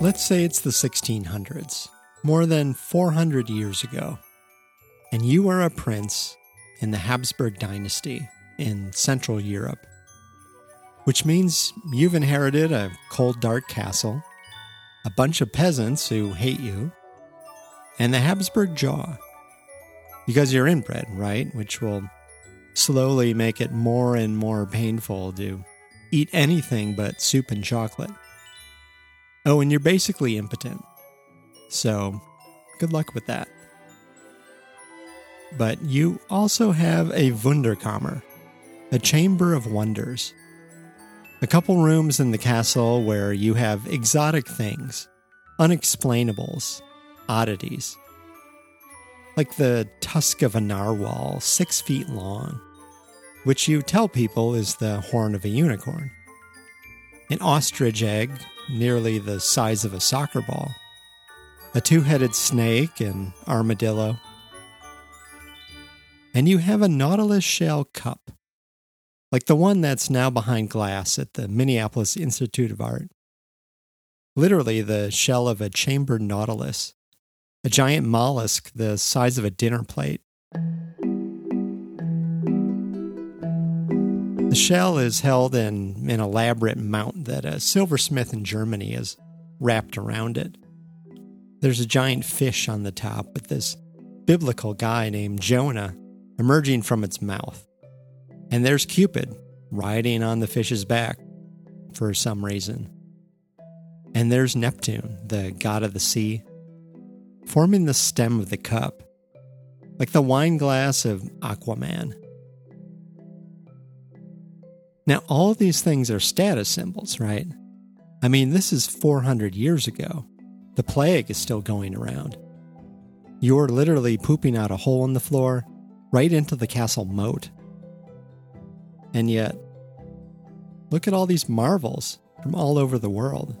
Let's say it's the 1600s, more than 400 years ago, and you are a prince in the Habsburg dynasty in Central Europe, which means you've inherited a cold, dark castle, a bunch of peasants who hate you, and the Habsburg jaw. Because you're inbred, right? Which will slowly make it more and more painful to eat anything but soup and chocolate. Oh, and you're basically impotent. So, good luck with that. But you also have a Wunderkammer, a chamber of wonders. A couple rooms in the castle where you have exotic things, unexplainables, oddities. Like the tusk of a narwhal, six feet long, which you tell people is the horn of a unicorn. An ostrich egg, nearly the size of a soccer ball. A two headed snake, an armadillo. And you have a nautilus shell cup, like the one that's now behind glass at the Minneapolis Institute of Art. Literally the shell of a chambered nautilus, a giant mollusk the size of a dinner plate. The shell is held in an elaborate mount that a silversmith in Germany has wrapped around it. There's a giant fish on the top with this biblical guy named Jonah emerging from its mouth. And there's Cupid riding on the fish's back for some reason. And there's Neptune, the god of the sea, forming the stem of the cup, like the wine glass of Aquaman. Now, all these things are status symbols, right? I mean, this is 400 years ago. The plague is still going around. You're literally pooping out a hole in the floor right into the castle moat. And yet, look at all these marvels from all over the world.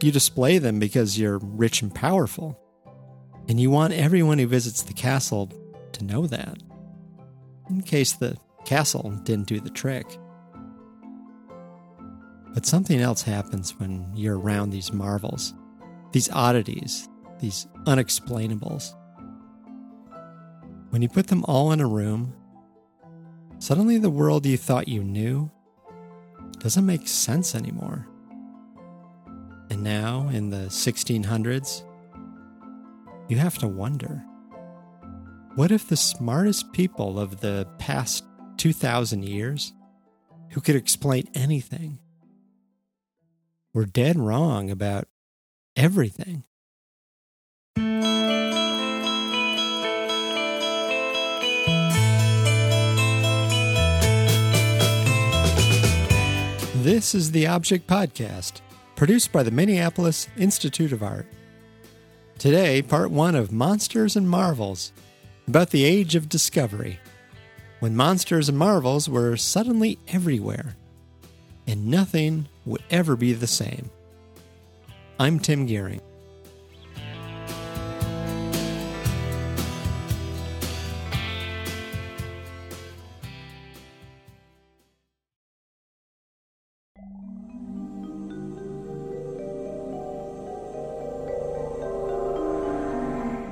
You display them because you're rich and powerful, and you want everyone who visits the castle to know that, in case the castle didn't do the trick. But something else happens when you're around these marvels, these oddities, these unexplainables. When you put them all in a room, suddenly the world you thought you knew doesn't make sense anymore. And now, in the 1600s, you have to wonder what if the smartest people of the past 2,000 years who could explain anything We're dead wrong about everything. This is the Object Podcast, produced by the Minneapolis Institute of Art. Today, part one of Monsters and Marvels, about the Age of Discovery when monsters and marvels were suddenly everywhere, and nothing would ever be the same. I'm Tim Gihring.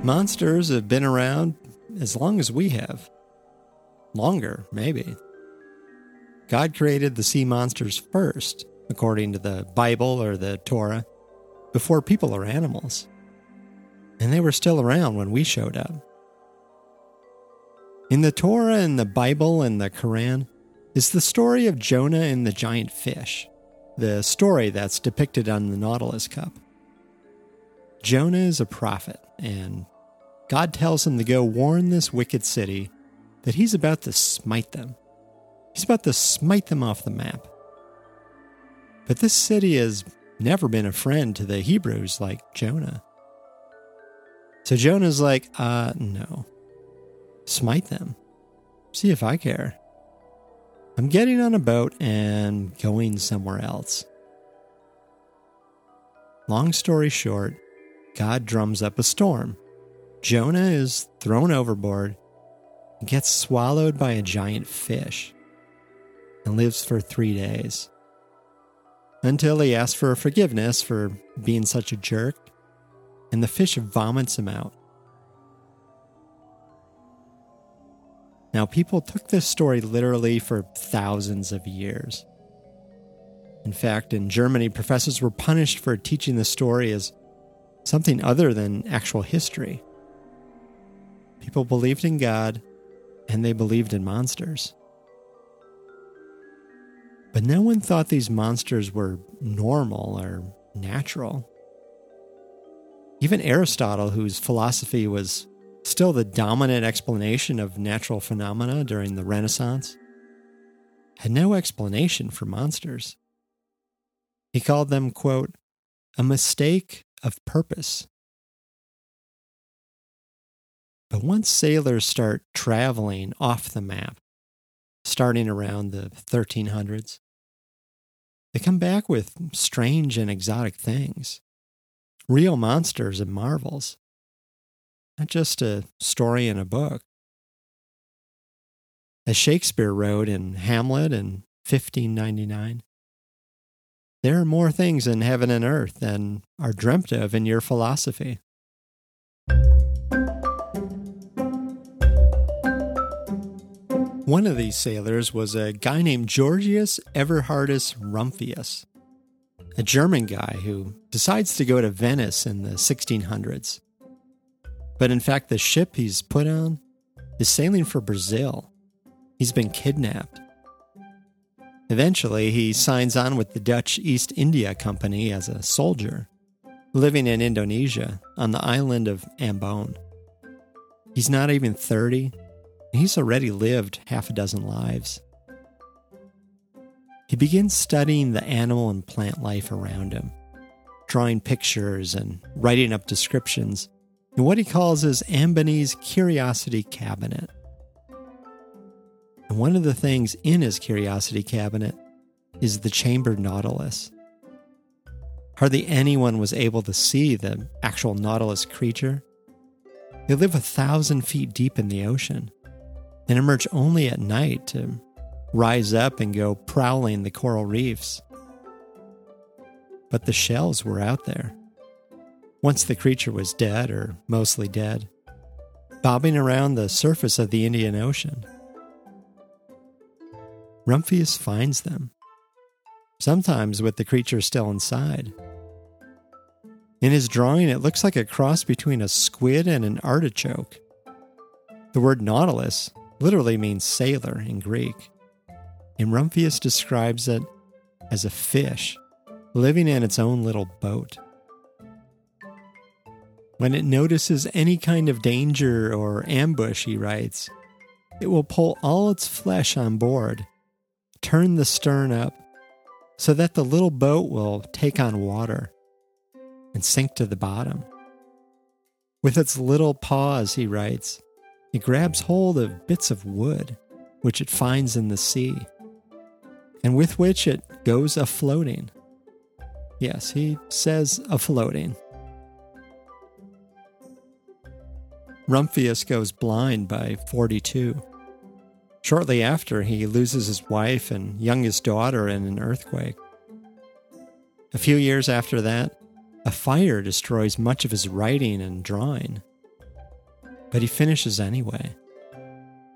Monsters have been around as long as we have. Longer, maybe. God created the sea monsters first, according to the Bible or the Torah, before people or animals. And they were still around when we showed up. In the Torah and the Bible and the Quran is the story of Jonah and the giant fish, the story that's depicted on the Nautilus Cup. Jonah is a prophet, and God tells him to go warn this wicked city that he's about to smite them. He's about to smite them off the map. But this city has never been a friend to the Hebrews like Jonah. So Jonah's like, uh, no. Smite them. See if I care. I'm getting on a boat and going somewhere else. Long story short, God drums up a storm. Jonah is thrown overboard gets swallowed by a giant fish and lives for three days, until he asks for forgiveness for being such a jerk, and the fish vomits him out. Now, people took this story literally for thousands of years. In fact, in Germany, professors were punished for teaching the story as something other than actual history. People believed in God and they believed in monsters. But no one thought these monsters were normal or natural. Even Aristotle, whose philosophy was still the dominant explanation of natural phenomena during the Renaissance, had no explanation for monsters. He called them, quote, a mistake of purpose. But once sailors start traveling off the map, starting around the 1300s, they come back with strange and exotic things, real monsters and marvels, not just a story in a book. As Shakespeare wrote in Hamlet in 1599, there are more things in heaven and earth than are dreamt of in your philosophy. One of these sailors was a guy named Georgius Everhardus Rumphius, a German guy who decides to go to Venice in the 1600s. But in fact, the ship he's put on is sailing for Brazil. He's been kidnapped. Eventually, he signs on with the Dutch East India Company as a soldier, living in Indonesia on the island of Ambon. He's not even 30, and he's already lived half a dozen lives. He begins studying the animal and plant life around him, drawing pictures and writing up descriptions in what he calls his Ambonese Curiosity Cabinet. And one of the things in his curiosity cabinet is the chambered nautilus. Hardly anyone was able to see the actual nautilus creature. They live a thousand feet deep in the ocean and emerge only at night to rise up and go prowling the coral reefs. But the shells were out there. Once the creature was dead, or mostly dead, bobbing around the surface of the Indian Ocean. Rumphius finds them, sometimes with the creature still inside. In his drawing, it looks like a cross between a squid and an artichoke. The word nautilus literally means sailor in Greek, and Rumphius describes it as a fish living in its own little boat. When it notices any kind of danger or ambush, he writes, it will pull all its flesh on board turn the stern up so that the little boat will take on water and sink to the bottom. With its little paws, he writes, it grabs hold of bits of wood which it finds in the sea, and with which it goes a floating. Yes, he says a floating. Rumphius goes blind by 42. Shortly after, he loses his wife and youngest daughter in an earthquake. A few years after that, a fire destroys much of his writing and drawing. But he finishes anyway.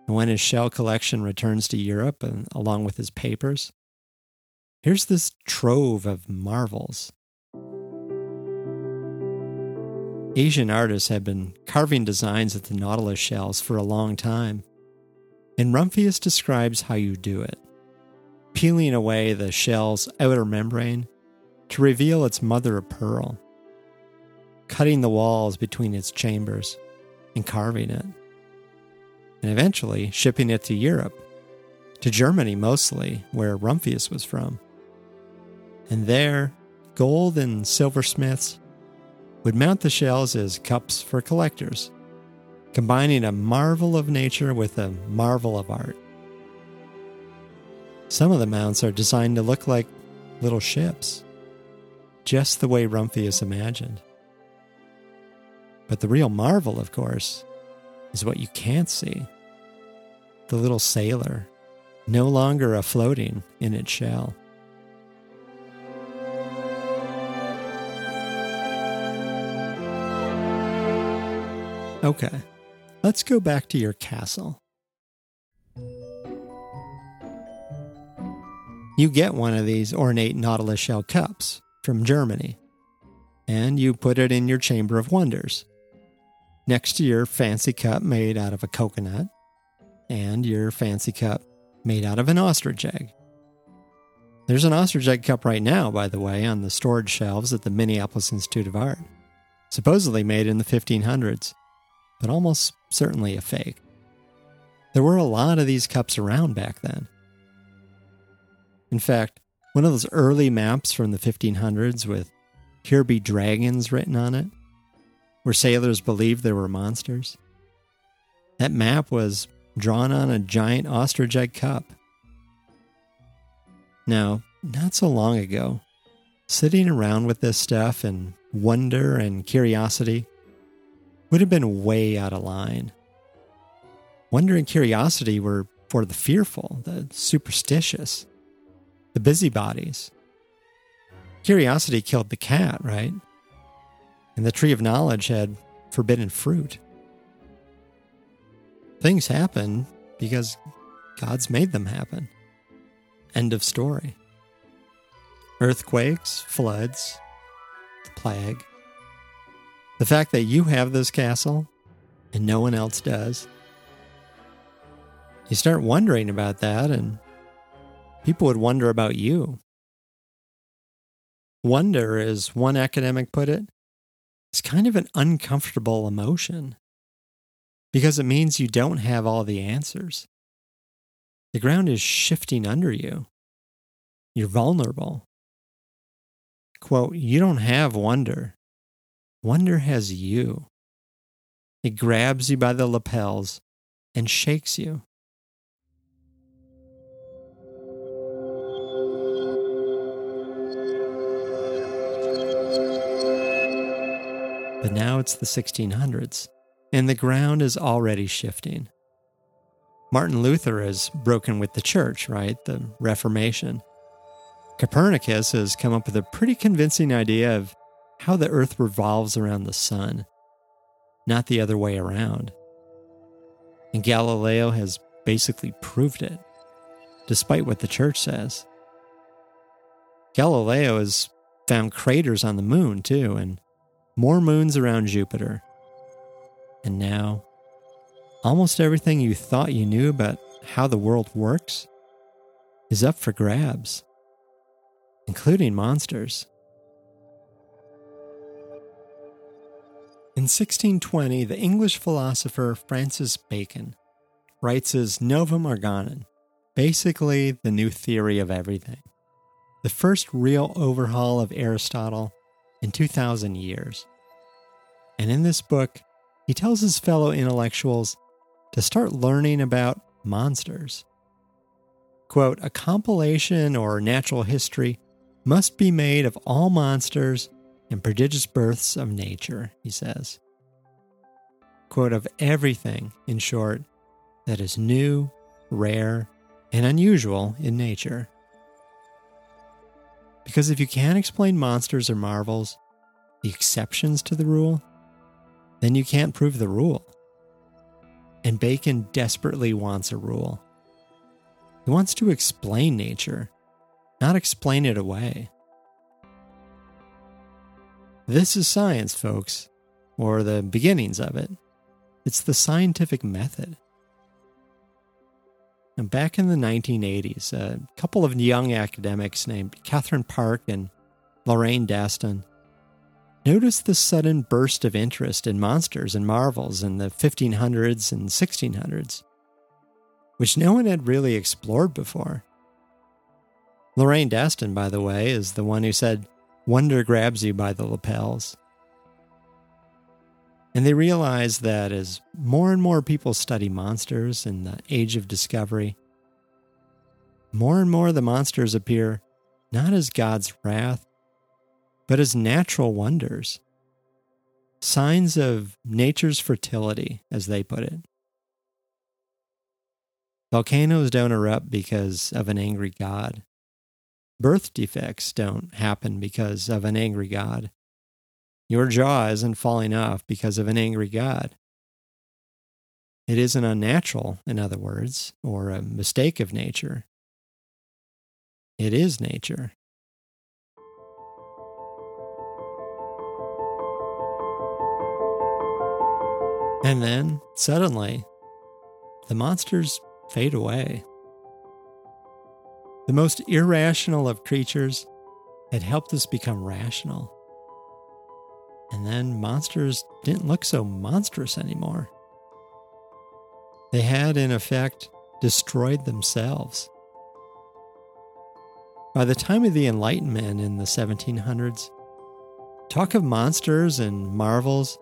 And when his shell collection returns to Europe and along with his papers, here's this trove of marvels. Asian artists had been carving designs of the nautilus shells for a long time and Rumphius describes how you do it peeling away the shell's outer membrane to reveal its mother of pearl, cutting the walls between its chambers and carving it, and eventually shipping it to Europe, to Germany mostly, where Rumphius was from. And there, gold and silversmiths would mount the shells as cups for collectors combining a marvel of nature with a marvel of art. Some of the mounts are designed to look like little ships, just the way Rumphius imagined. But the real marvel, of course, is what you can't see the little sailor, no longer afloating in its shell. Okay, let's go back to your castle. You get one of these ornate nautilus shell cups from Germany, and you put it in your Chamber of Wonders next to your fancy cup made out of a coconut, and your fancy cup made out of an ostrich egg. There's an ostrich egg cup right now, by the way, on the storage shelves at the Minneapolis Institute of Art, supposedly made in the 1500s, but almost certainly a fake. There were a lot of these cups around back then. In fact, one of those early maps from the 1500s with Here be dragons written on it, where sailors believed there were monsters, that map was drawn on a giant ostrich egg cup. Now, not so long ago, sitting around with this stuff and wonder and curiosity would have been way out of line. Wonder and curiosity were for the fearful, the superstitious, the busybodies. Curiosity killed the cat, right? And the tree of knowledge had forbidden fruit. Things happen because God's made them happen. End of story. Earthquakes, floods, the plague. The fact that you have this castle and no one else does. You start wondering about that, and people would wonder about you. Wonder, as one academic put it, is kind of an uncomfortable emotion because it means you don't have all the answers. The ground is shifting under you. You're vulnerable. Quote, you don't have wonder. Wonder has you. It grabs you by the lapels and shakes you. But now it's the 1600s, and the ground is already shifting. Martin Luther has broken with the church, right? The Reformation. Copernicus has come up with a pretty convincing idea of how the earth revolves around the sun, not the other way around. And Galileo has basically proved it, despite what the church says. Galileo has found craters on the moon, too, and more moons around Jupiter. And now almost everything you thought you knew about how the world works is up for grabs, including monsters. In 1620, the English philosopher Francis Bacon writes his Novum Organon, basically the new theory of everything, the first real overhaul of Aristotle in 2,000 years. And in this book, he tells his fellow intellectuals to start learning about monsters. Quote, a compilation or natural history must be made of all monsters and prodigious births of nature, he says. Quote, of everything, in short, that is new, rare, and unusual in nature. Because if you can't explain monsters or marvels, the exceptions to the rule, then you can't prove the rule. And Bacon desperately wants a rule. He wants to explain nature, not explain it away. This is science, folks, or the beginnings of it. It's the scientific method. Back in the 1980s, a couple of young academics named Katharine Park and Lorraine Daston noticed the sudden burst of interest in monsters and marvels in the 1500s and 1600s, which no one had really explored before. Lorraine Daston, by the way, is the one who said, Wonder grabs you by the lapels. And they realize that as more and more people study monsters in the age of discovery, more and more the monsters appear not as God's wrath, but as natural wonders, signs of nature's fertility, as they put it. Volcanoes don't erupt because of an angry God. Birth defects don't happen because of an angry God. Your jaw isn't falling off because of an angry God. It isn't unnatural, in other words, or a mistake of nature. It is nature. And then, suddenly, the monsters fade away. The most irrational of creatures had helped us become rational. And then monsters didn't look so monstrous anymore. They had, in effect, destroyed themselves. By the time of the Enlightenment in the 1700s, talk of monsters and marvels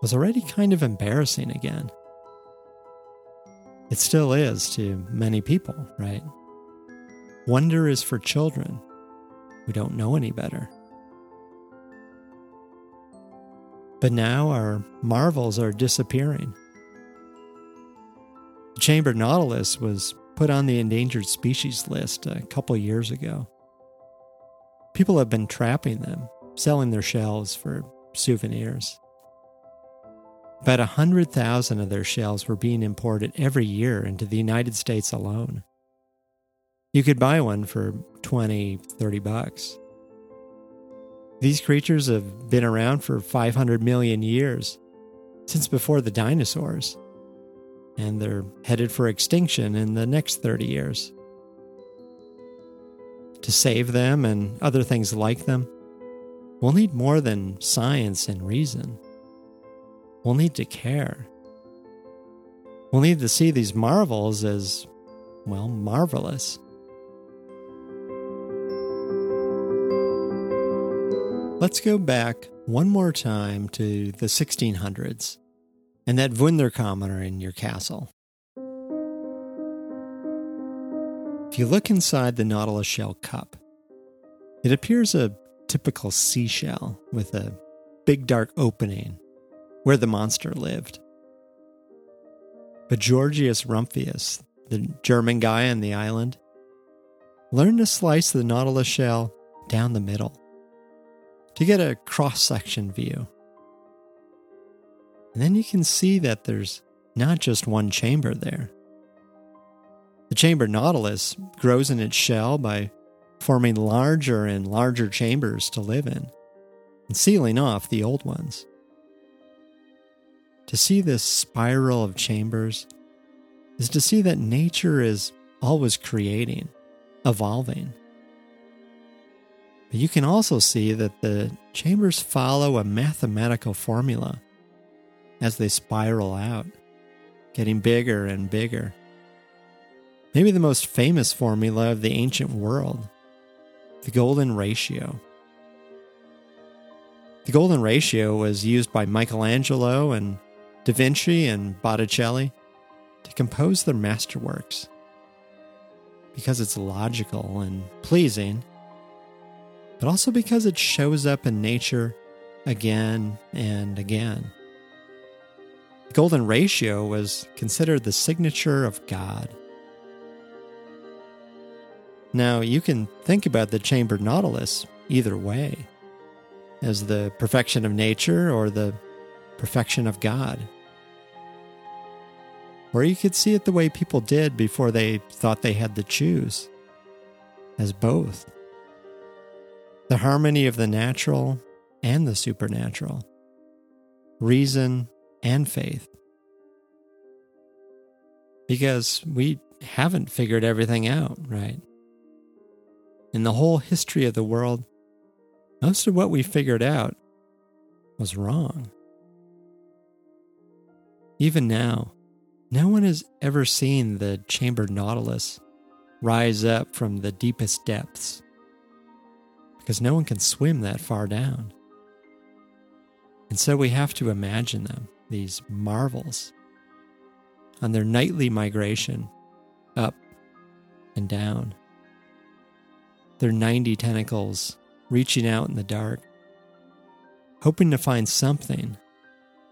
was already kind of embarrassing again. It still is to many people, right? Wonder is for children who don't know any better. But now our marvels are disappearing. The chambered nautilus was put on the endangered species list a couple years ago. People have been trapping them, selling their shells for souvenirs. About 100,000 of their shells were being imported every year into the United States alone. You could buy one for 20, 30 bucks. These creatures have been around for 500 million years, since before the dinosaurs, and they're headed for extinction in the next 30 years. To save them and other things like them, we'll need more than science and reason. We'll need to care. We'll need to see these marvels as, well, marvelous. Let's go back one more time to the 1600s and that Wunderkammer in your castle. If you look inside the Nautilus shell cup, it appears a typical seashell with a big dark opening where the monster lived. But Georgius Rumphius, the German guy on the island, learned to slice the nautilus shell down the middle to get a cross section view. And then you can see that there's not just one chamber there. The chamber nautilus grows in its shell by forming larger and larger chambers to live in and sealing off the old ones. To see this spiral of chambers is to see that nature is always creating, evolving. But you can also see that the chambers follow a mathematical formula as they spiral out, getting bigger and bigger. Maybe the most famous formula of the ancient world, the golden ratio. The golden ratio was used by Michelangelo and Da Vinci and Botticelli to compose their masterworks because it's logical and pleasing, but also because it shows up in nature again and again. The golden ratio was considered the signature of God. Now, you can think about the chambered nautilus either way as the perfection of nature or the perfection of God. Or you could see it the way people did before they thought they had to choose as both the harmony of the natural and the supernatural, reason and faith. Because we haven't figured everything out, right? In the whole history of the world, most of what we figured out was wrong. Even now, no one has ever seen the chambered nautilus rise up from the deepest depths because no one can swim that far down. And so we have to imagine them, these marvels, on their nightly migration up and down. Their 90 tentacles reaching out in the dark, hoping to find something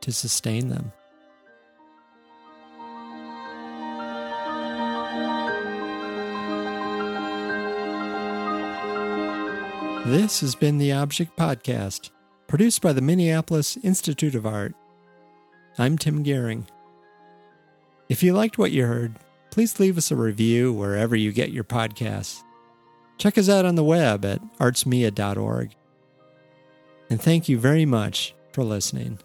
to sustain them. This has been the Object Podcast, produced by the Minneapolis Institute of Art. I'm Tim Gihring. If you liked what you heard, please leave us a review wherever you get your podcasts. Check us out on the web at artsmia.org. And thank you very much for listening.